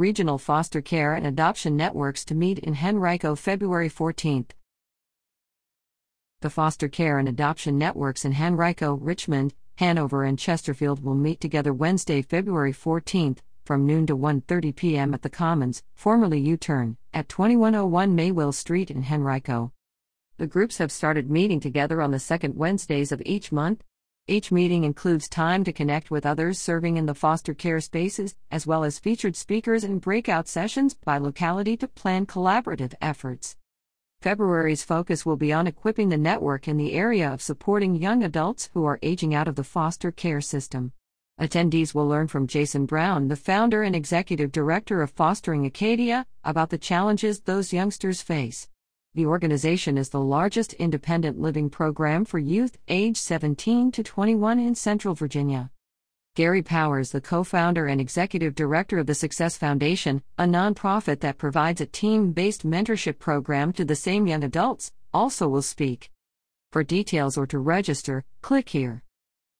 regional foster care and adoption networks to meet in Henrico February 14th. The foster care and adoption networks in Henrico, Richmond, Hanover, and Chesterfield will meet together Wednesday, February 14th, from noon to 1:30 p.m. at the Commons, formerly U-Turn, at 2101 Maywill Street in Henrico. The groups have started meeting together on the second Wednesdays of each month. Each meeting includes time to connect with others serving in the foster care spaces, as well as featured speakers and breakout sessions by locality to plan collaborative efforts. February's focus will be on equipping the network in the area of supporting young adults who are aging out of the foster care system. Attendees will learn from Jason Brown, the founder and executive director of Fostering Acadia, about the challenges those youngsters face. The organization is the largest independent living program for youth aged 17 to 21 in Central Virginia. Gary Powers, the co founder and executive director of the Success Foundation, a nonprofit that provides a team based mentorship program to the same young adults, also will speak. For details or to register, click here.